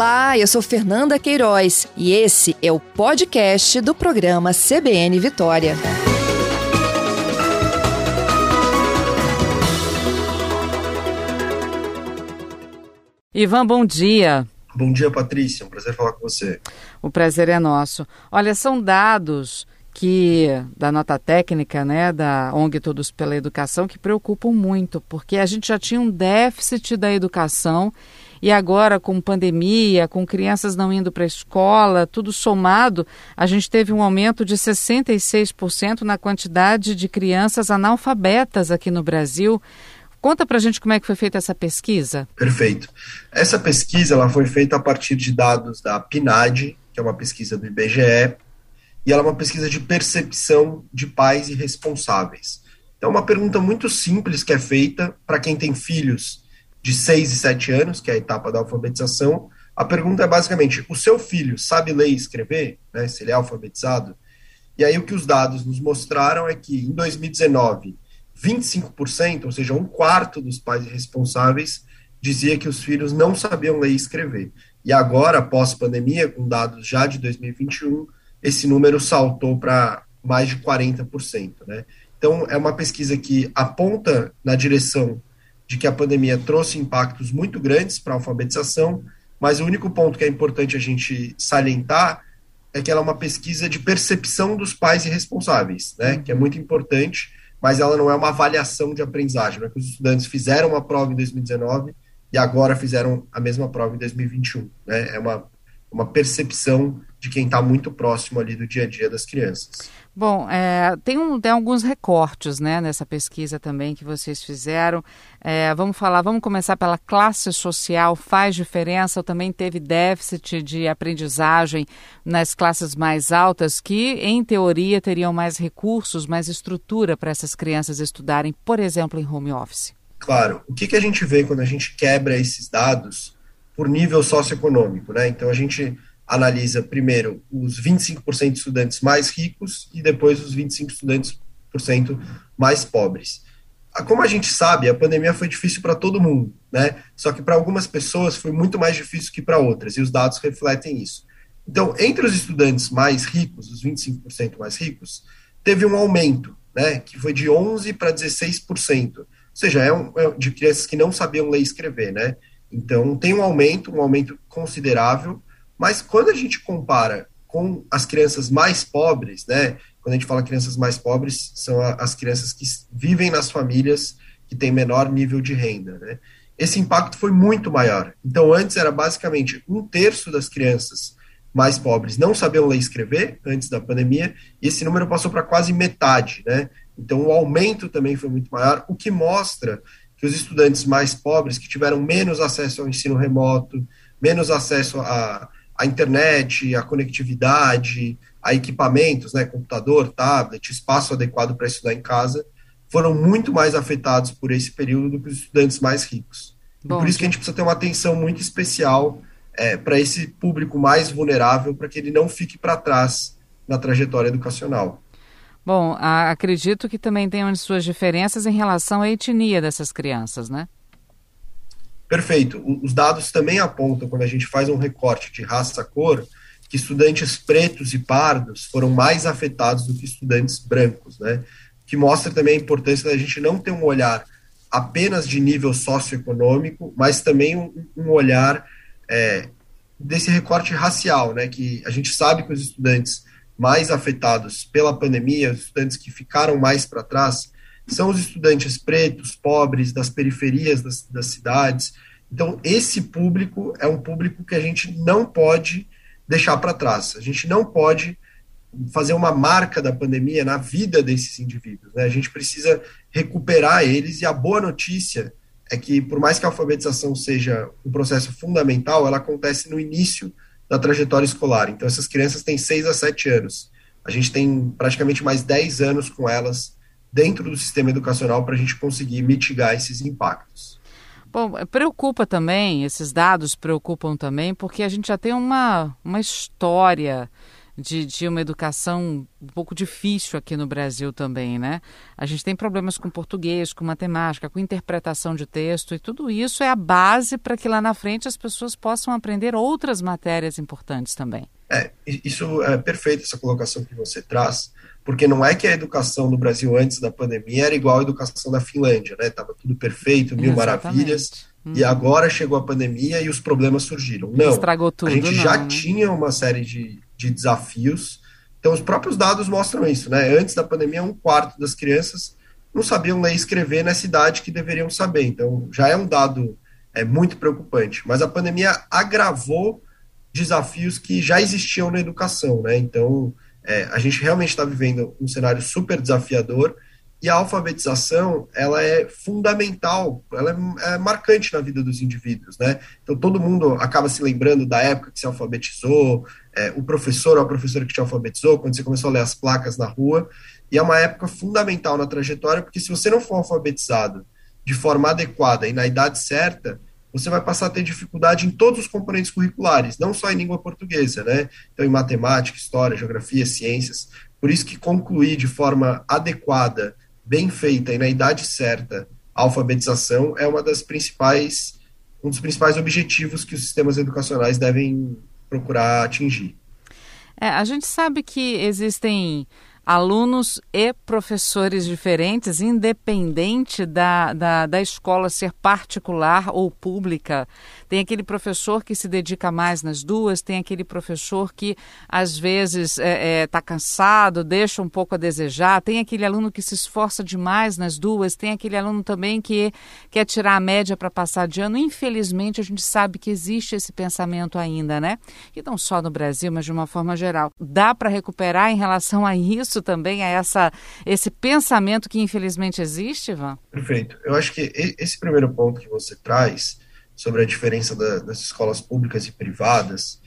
Olá, eu sou Fernanda Queiroz e esse é o podcast do programa CBN Vitória. Ivan, bom dia. Bom dia, Patrícia. Um prazer falar com você. O prazer é nosso. Olha, são dados que da nota técnica, né, da ONG Todos pela Educação, que preocupam muito, porque a gente já tinha um déficit da educação e agora com pandemia, com crianças não indo para a escola, tudo somado, a gente teve um aumento de 66% na quantidade de crianças analfabetas aqui no Brasil. Conta para a gente como é que foi feita essa pesquisa. Perfeito. Essa pesquisa ela foi feita a partir de dados da PNAD, que é uma pesquisa do IBGE, e ela é uma pesquisa de percepção de pais e responsáveis. Então, uma pergunta muito simples que é feita para quem tem filhos de 6 e 7 anos, que é a etapa da alfabetização. A pergunta é basicamente: o seu filho sabe ler e escrever? Né, se ele é alfabetizado? E aí, o que os dados nos mostraram é que em 2019, 25%, ou seja, um quarto dos pais responsáveis, dizia que os filhos não sabiam ler e escrever. E agora, após pandemia, com dados já de 2021, esse número saltou para mais de 40%. Né? Então, é uma pesquisa que aponta na direção de que a pandemia trouxe impactos muito grandes para a alfabetização, mas o único ponto que é importante a gente salientar é que ela é uma pesquisa de percepção dos pais e responsáveis, né? que é muito importante, mas ela não é uma avaliação de aprendizagem. Não é que os estudantes fizeram uma prova em 2019 e agora fizeram a mesma prova em 2021. Né? É uma, uma percepção de quem está muito próximo ali do dia a dia das crianças. Bom, é, tem, um, tem alguns recortes né, nessa pesquisa também que vocês fizeram. É, vamos falar, vamos começar pela classe social. Faz diferença ou também teve déficit de aprendizagem nas classes mais altas, que, em teoria, teriam mais recursos, mais estrutura para essas crianças estudarem, por exemplo, em home office? Claro. O que, que a gente vê quando a gente quebra esses dados por nível socioeconômico? Né? Então, a gente analisa primeiro os 25% de estudantes mais ricos e depois os 25% estudantes por cento mais pobres. Ah, como a gente sabe, a pandemia foi difícil para todo mundo, né? Só que para algumas pessoas foi muito mais difícil que para outras, e os dados refletem isso. Então, entre os estudantes mais ricos, os 25% mais ricos, teve um aumento, né, que foi de 11 para 16%. Ou seja, é, um, é de crianças que não sabiam ler e escrever, né? Então, tem um aumento, um aumento considerável, mas quando a gente compara com as crianças mais pobres, né? Quando a gente fala crianças mais pobres, são as crianças que vivem nas famílias que têm menor nível de renda, né? Esse impacto foi muito maior. Então, antes era basicamente um terço das crianças mais pobres não sabiam ler e escrever antes da pandemia, e esse número passou para quase metade, né? Então, o aumento também foi muito maior, o que mostra que os estudantes mais pobres, que tiveram menos acesso ao ensino remoto, menos acesso a a internet, a conectividade, a equipamentos, né, computador, tablet, espaço adequado para estudar em casa, foram muito mais afetados por esse período do que os estudantes mais ricos. Por isso que a gente precisa ter uma atenção muito especial é, para esse público mais vulnerável, para que ele não fique para trás na trajetória educacional. Bom, acredito que também tenham suas diferenças em relação à etnia dessas crianças, né? Perfeito. Os dados também apontam, quando a gente faz um recorte de raça-cor, que estudantes pretos e pardos foram mais afetados do que estudantes brancos, né? Que mostra também a importância da gente não ter um olhar apenas de nível socioeconômico, mas também um, um olhar é, desse recorte racial, né? Que a gente sabe que os estudantes mais afetados pela pandemia, os estudantes que ficaram mais para trás, são os estudantes pretos, pobres, das periferias das, das cidades. Então, esse público é um público que a gente não pode deixar para trás. A gente não pode fazer uma marca da pandemia na vida desses indivíduos. Né? A gente precisa recuperar eles, e a boa notícia é que, por mais que a alfabetização seja um processo fundamental, ela acontece no início da trajetória escolar. Então, essas crianças têm 6 a 7 anos. A gente tem praticamente mais 10 anos com elas dentro do sistema educacional para a gente conseguir mitigar esses impactos. Bom, preocupa também, esses dados preocupam também, porque a gente já tem uma, uma história de, de uma educação um pouco difícil aqui no Brasil também, né? A gente tem problemas com português, com matemática, com interpretação de texto e tudo isso é a base para que lá na frente as pessoas possam aprender outras matérias importantes também. É, isso é perfeito essa colocação que você traz, porque não é que a educação no Brasil antes da pandemia era igual à educação da Finlândia, né? Tava tudo perfeito, mil Exatamente. maravilhas. Uhum. E agora chegou a pandemia e os problemas surgiram. Não, Estragou tudo, a gente não, já né? tinha uma série de, de desafios. Então, os próprios dados mostram isso, né? Antes da pandemia, um quarto das crianças não sabiam ler e escrever nessa idade que deveriam saber. Então, já é um dado é, muito preocupante. Mas a pandemia agravou desafios que já existiam na educação, né? Então, é, a gente realmente está vivendo um cenário super desafiador e a alfabetização, ela é fundamental, ela é, é, marcante na vida dos indivíduos, né? Então, todo mundo acaba se lembrando da época que se alfabetizou, é, o professor ou a professora que te alfabetizou, quando você começou a ler as placas na rua, e é uma época fundamental na trajetória, porque se você não for alfabetizado de forma adequada e na idade certa, você vai passar a ter dificuldade em todos os componentes curriculares, não só em língua portuguesa, né? Então, em matemática, história, geografia, ciências. Por isso que concluir de forma adequada bem feita e na idade certa a alfabetização é uma das principais um dos principais objetivos que os sistemas educacionais devem procurar atingir. É, a gente sabe que existem alunos e professores diferentes, independente da, da, da escola ser particular ou pública. Tem aquele professor que se dedica mais nas duas, tem aquele professor que às vezes está é, é, tá cansado, deixa um pouco a desejar, tem aquele aluno que se esforça demais nas duas, tem aquele aluno também que quer tirar a média para passar de ano. Infelizmente, a gente sabe que existe esse pensamento ainda, né? E não só no Brasil, mas de uma forma geral. Dá para recuperar em relação a isso também, a essa, esse pensamento que infelizmente existe, Ivan? Perfeito. Eu acho que esse primeiro ponto que você traz sobre a diferença da, das escolas públicas e privadas,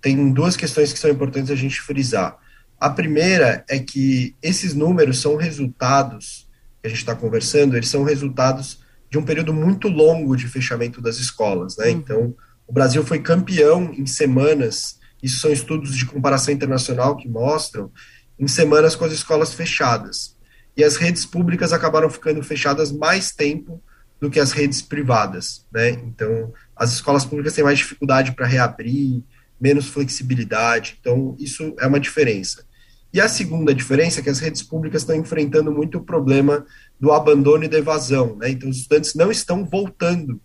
tem duas questões que são importantes a gente frisar. A primeira é que esses números são resultados, que a gente está conversando, eles são resultados de um período muito longo de fechamento das escolas. Né? Uhum. Então, o Brasil foi campeão em semanas, isso são estudos de comparação internacional que mostram, em semanas com as escolas fechadas. E as redes públicas acabaram ficando fechadas mais tempo do que as redes privadas, né? Então, as escolas públicas têm mais dificuldade para reabrir, menos flexibilidade, então isso é uma diferença. E a segunda diferença é que as redes públicas estão enfrentando muito o problema do abandono e da evasão, né? Então, os estudantes não estão voltando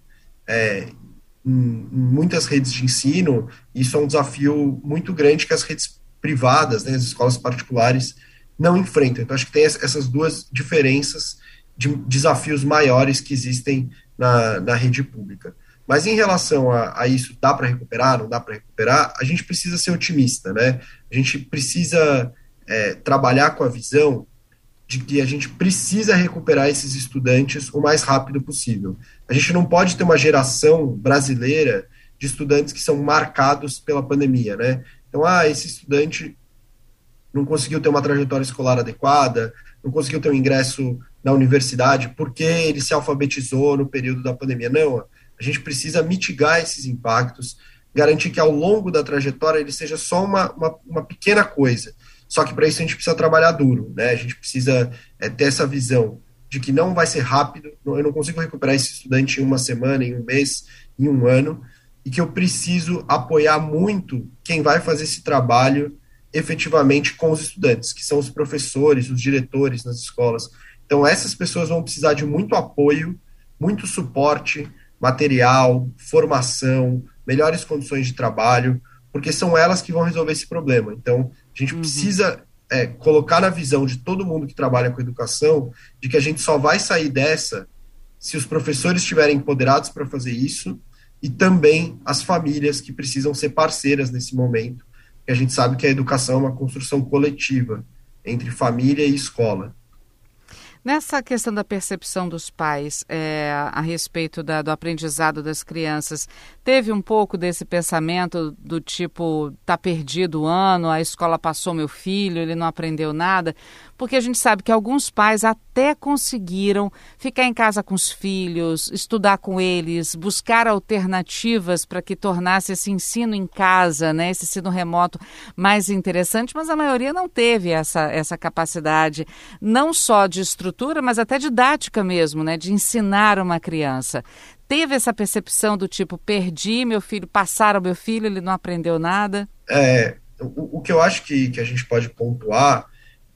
é, em, muitas redes de ensino, isso é um desafio muito grande que as redes privadas, né, as escolas particulares, não enfrentam. Então, acho que tem essas duas diferenças de desafios maiores que existem na, na rede pública. Mas em relação a, a isso, dá para recuperar, não dá para recuperar, a gente precisa ser otimista, né? A gente precisa é, trabalhar com a visão de que a gente precisa recuperar esses estudantes o mais rápido possível. A gente não pode ter uma geração brasileira de estudantes que são marcados pela pandemia, né? Então, ah, esse estudante não conseguiu ter uma trajetória escolar adequada, não conseguiu ter um ingresso na universidade porque ele se alfabetizou no período da pandemia. Não, a gente precisa mitigar esses impactos, garantir que ao longo da trajetória ele seja só uma, uma, uma pequena coisa. Só que para isso a gente precisa trabalhar duro, né? A gente precisa é, ter essa visão de que não vai ser rápido, eu não consigo recuperar esse estudante em uma semana, em um mês, em um ano, e que eu preciso apoiar muito quem vai fazer esse trabalho efetivamente com os estudantes, que são os professores, os diretores nas escolas. Então, essas pessoas vão precisar de muito apoio, muito suporte material, formação, melhores condições de trabalho, porque são elas que vão resolver esse problema. Então, a gente uhum. precisa é, colocar na visão de todo mundo que trabalha com educação de que a gente só vai sair dessa se os professores estiverem empoderados para fazer isso e também as famílias que precisam ser parceiras nesse momento a gente sabe que a educação é uma construção coletiva entre família e escola. Nessa questão da percepção dos pais é, a respeito da, do aprendizado das crianças, teve um pouco desse pensamento do tipo, tá perdido o ano, a escola passou meu filho, ele não aprendeu nada? Porque a gente sabe que alguns pais até conseguiram ficar em casa com os filhos, estudar com eles, buscar alternativas para que tornasse esse ensino em casa, né, esse ensino remoto mais interessante, mas a maioria não teve essa, essa capacidade, não só de estrutura, mas até didática mesmo, né, de ensinar uma criança. Teve essa percepção do tipo, perdi meu filho, passaram meu filho, ele não aprendeu nada? É, o, o que eu acho que, que a gente pode pontuar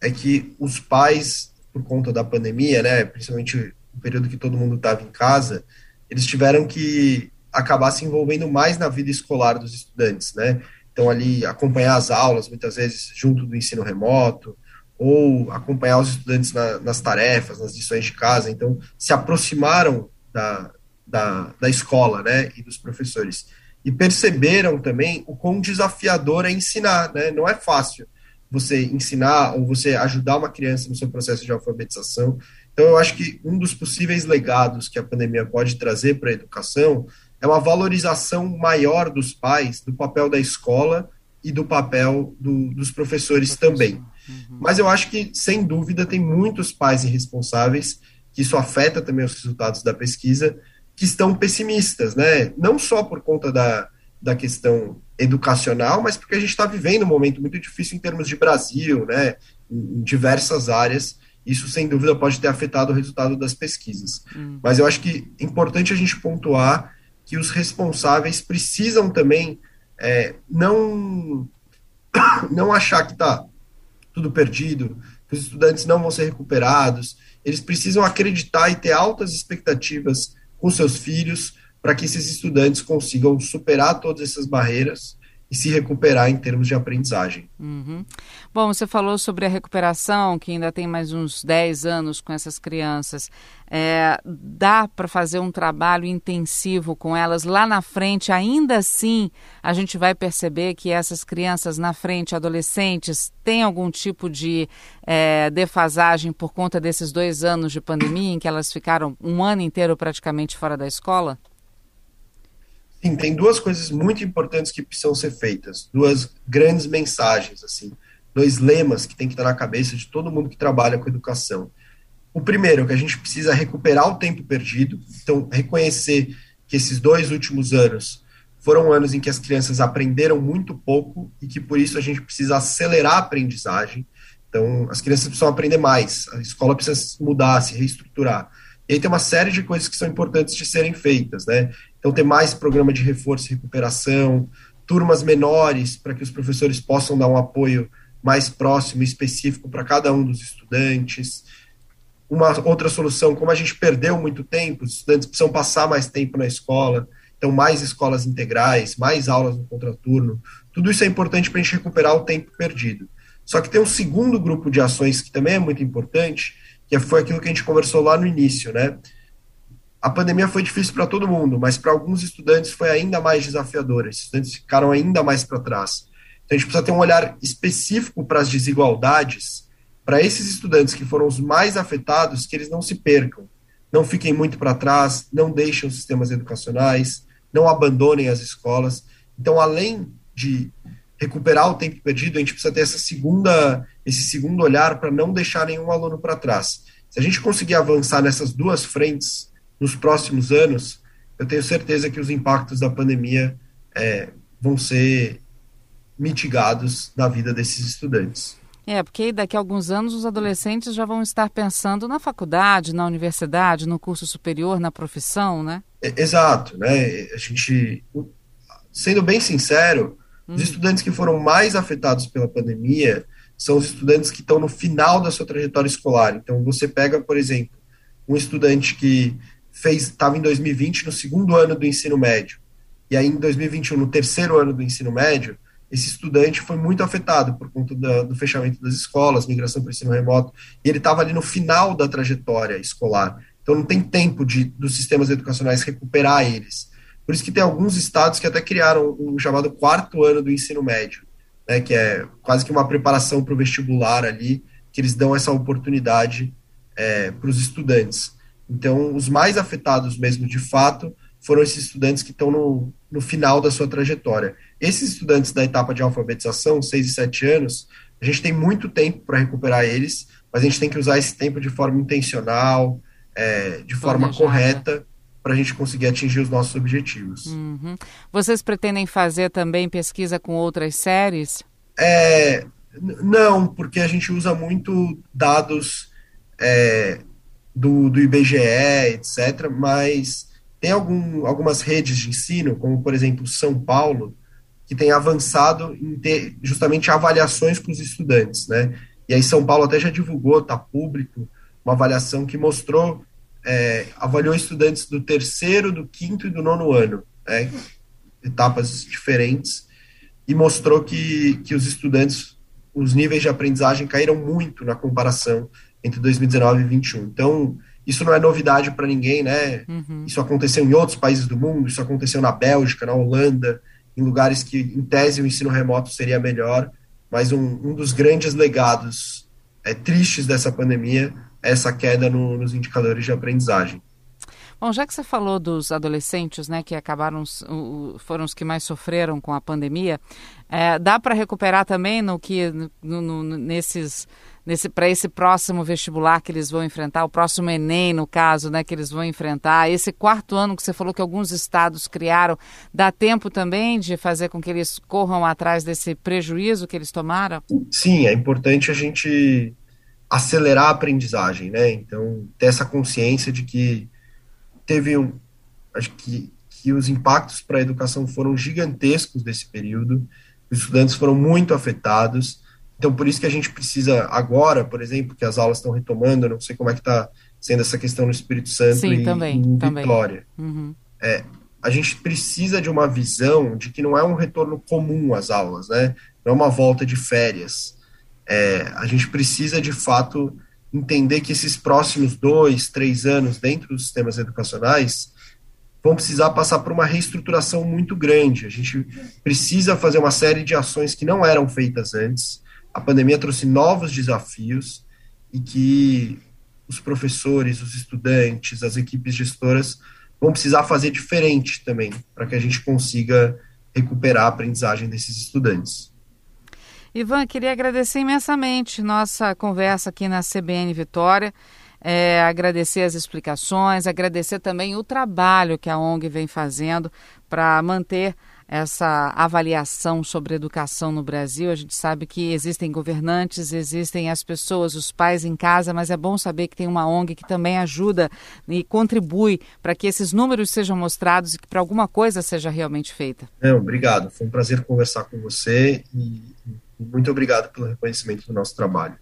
é que os pais, por conta da pandemia, né, principalmente o período que todo mundo estava em casa, eles tiveram que acabar se envolvendo mais na vida escolar dos estudantes, né? Então, ali, acompanhar as aulas, muitas vezes junto do ensino remoto, ou acompanhar os estudantes na, nas tarefas, nas lições de casa. Então, se aproximaram da, da, da escola, né, e dos professores. E perceberam também o quão desafiador é ensinar, né? Não é fácil você ensinar ou você ajudar uma criança no seu processo de alfabetização. Então, eu acho que um dos possíveis legados que a pandemia pode trazer para a educação é uma valorização maior dos pais, do papel da escola e do papel do, dos professores também. Uhum. Mas eu acho que, sem dúvida, tem muitos pais irresponsáveis, que isso afeta também os resultados da pesquisa, que estão pessimistas, né? Não só por conta da, da questão educacional, mas porque a gente está vivendo um momento muito difícil em termos de Brasil, né, em, diversas áreas. Isso, sem dúvida, pode ter afetado o resultado das pesquisas. Hum. Mas eu acho que é importante a gente pontuar que os responsáveis precisam também é, não, não achar que está tudo perdido, que os estudantes não vão ser recuperados. Eles precisam acreditar e ter altas expectativas com seus filhos, para que esses estudantes consigam superar todas essas barreiras e se recuperar em termos de aprendizagem. Uhum. Bom, você falou sobre a recuperação, que ainda tem mais uns 10 anos com essas crianças. É, dá para fazer um trabalho intensivo com elas lá na frente? Ainda assim, a gente vai perceber que essas crianças na frente, adolescentes, têm algum tipo de é, defasagem por conta desses dois anos de pandemia, em que elas ficaram um ano inteiro praticamente fora da escola? Sim, tem duas coisas muito importantes que precisam ser feitas, duas grandes mensagens, assim, dois lemas que tem que estar na cabeça de todo mundo que trabalha com educação. O primeiro é que a gente precisa recuperar o tempo perdido, então reconhecer que esses dois últimos anos foram anos em que as crianças aprenderam muito pouco e que por isso a gente precisa acelerar a aprendizagem. Então, as crianças precisam aprender mais, a escola precisa mudar, se reestruturar. E aí tem uma série de coisas que são importantes de serem feitas, né? Então, ter mais programa de reforço e recuperação, turmas menores, para que os professores possam dar um apoio mais próximo e específico para cada um dos estudantes. Uma outra solução, como a gente perdeu muito tempo, os estudantes precisam passar mais tempo na escola, então mais escolas integrais, mais aulas no contraturno. Tudo isso é importante para a gente recuperar o tempo perdido. Só que tem um segundo grupo de ações que também é muito importante, que foi aquilo que a gente conversou lá no início, né? A pandemia foi difícil para todo mundo, mas para alguns estudantes foi ainda mais desafiadora. Os estudantes ficaram ainda mais para trás. Então a gente precisa ter um olhar específico para as desigualdades, para esses estudantes que foram os mais afetados, que eles não se percam, não fiquem muito para trás, não deixem os sistemas educacionais, não abandonem as escolas. Então, além de recuperar o tempo perdido, a gente precisa ter essa segunda, esse segundo olhar para não deixar nenhum aluno para trás. Se a gente conseguir avançar nessas duas frentes nos próximos anos, eu tenho certeza que os impactos da pandemia é, vão ser mitigados na vida desses estudantes. É, porque daqui a alguns anos os adolescentes já vão estar pensando na faculdade, na universidade, no curso superior, na profissão, né? É, exato, né? A gente, sendo bem sincero, os hum. estudantes que foram mais afetados pela pandemia são os estudantes que estão no final da sua trajetória escolar. Então, você pega, por exemplo, um estudante que fez estava em 2020 no segundo ano do ensino médio e aí em 2021 no terceiro ano do ensino médio esse estudante foi muito afetado por conta da, do fechamento das escolas, migração para o ensino remoto, e ele estava ali no final da trajetória escolar. Então não tem tempo de dos sistemas educacionais recuperar eles. Por isso que tem alguns estados que até criaram um chamado quarto ano do ensino médio, né, que é quase que uma preparação para o vestibular ali, que eles dão essa oportunidade é, para os estudantes. Então, os mais afetados mesmo, de fato, foram esses estudantes que estão no, no final da sua trajetória. Esses estudantes da etapa de alfabetização, 6 e 7 anos, a gente tem muito tempo para recuperar eles, mas a gente tem que usar esse tempo de forma intencional, é, de forma correta, para a gente conseguir atingir os nossos objetivos. Uhum. Vocês pretendem fazer também pesquisa com outras séries? É, não, porque a gente usa muito dados é, do, do IBGE, etc., mas tem algum, algumas redes de ensino, como por exemplo São Paulo, que tem avançado em ter justamente avaliações para os estudantes, né? E aí São Paulo até já divulgou, está público, uma avaliação que mostrou, é, avaliou estudantes do terceiro, do quinto e do nono ano, né? etapas diferentes, e mostrou que, que os estudantes, os níveis de aprendizagem caíram muito na comparação entre 2019 e 2021. Então, isso não é novidade para ninguém, né? Uhum. Isso aconteceu em outros países do mundo, isso aconteceu na Bélgica, na Holanda, em lugares que, em tese, o ensino remoto seria melhor, mas um, um dos grandes legados é, tristes dessa pandemia é essa queda no, nos indicadores de aprendizagem. Bom, já que você falou dos adolescentes, né, que acabaram foram os que mais sofreram com a pandemia, é, dá para recuperar também no que no, no, nesses nesse para esse próximo vestibular que eles vão enfrentar, o próximo Enem, no caso, né, que eles vão enfrentar, esse quarto ano que você falou que alguns estados criaram, dá tempo também de fazer com que eles corram atrás desse prejuízo que eles tomaram? Sim, é importante a gente acelerar a aprendizagem, né? Então, ter essa consciência de que teve um acho que que os impactos para a educação foram gigantescos desse período, os estudantes foram muito afetados, então, por isso que a gente precisa agora, por exemplo, que as aulas estão retomando, não sei como é que está sendo essa questão no Espírito Santo Sim, e também, em. Vitória. Uhum. É, a gente precisa de uma visão de que não é um retorno comum às aulas, né? Não é uma volta de férias. É, a gente precisa, de fato, entender que esses próximos dois, três anos dentro dos sistemas educacionais vão precisar passar por uma reestruturação muito grande. A gente precisa fazer uma série de ações que não eram feitas antes a pandemia trouxe novos desafios e que os professores, os estudantes, as equipes gestoras vão precisar fazer diferente também para que a gente consiga recuperar a aprendizagem desses estudantes. Ivan, queria agradecer imensamente nossa conversa aqui na CBN Vitória. É, agradecer as explicações, agradecer também o trabalho que a ONG vem fazendo para manter essa avaliação sobre educação no Brasil. A gente sabe que existem governantes, existem as pessoas, os pais em casa, mas é bom saber que tem uma ONG que também ajuda e contribui para que esses números sejam mostrados e que para alguma coisa seja realmente feita. É, obrigado. Foi um prazer conversar com você e muito obrigado pelo reconhecimento do nosso trabalho.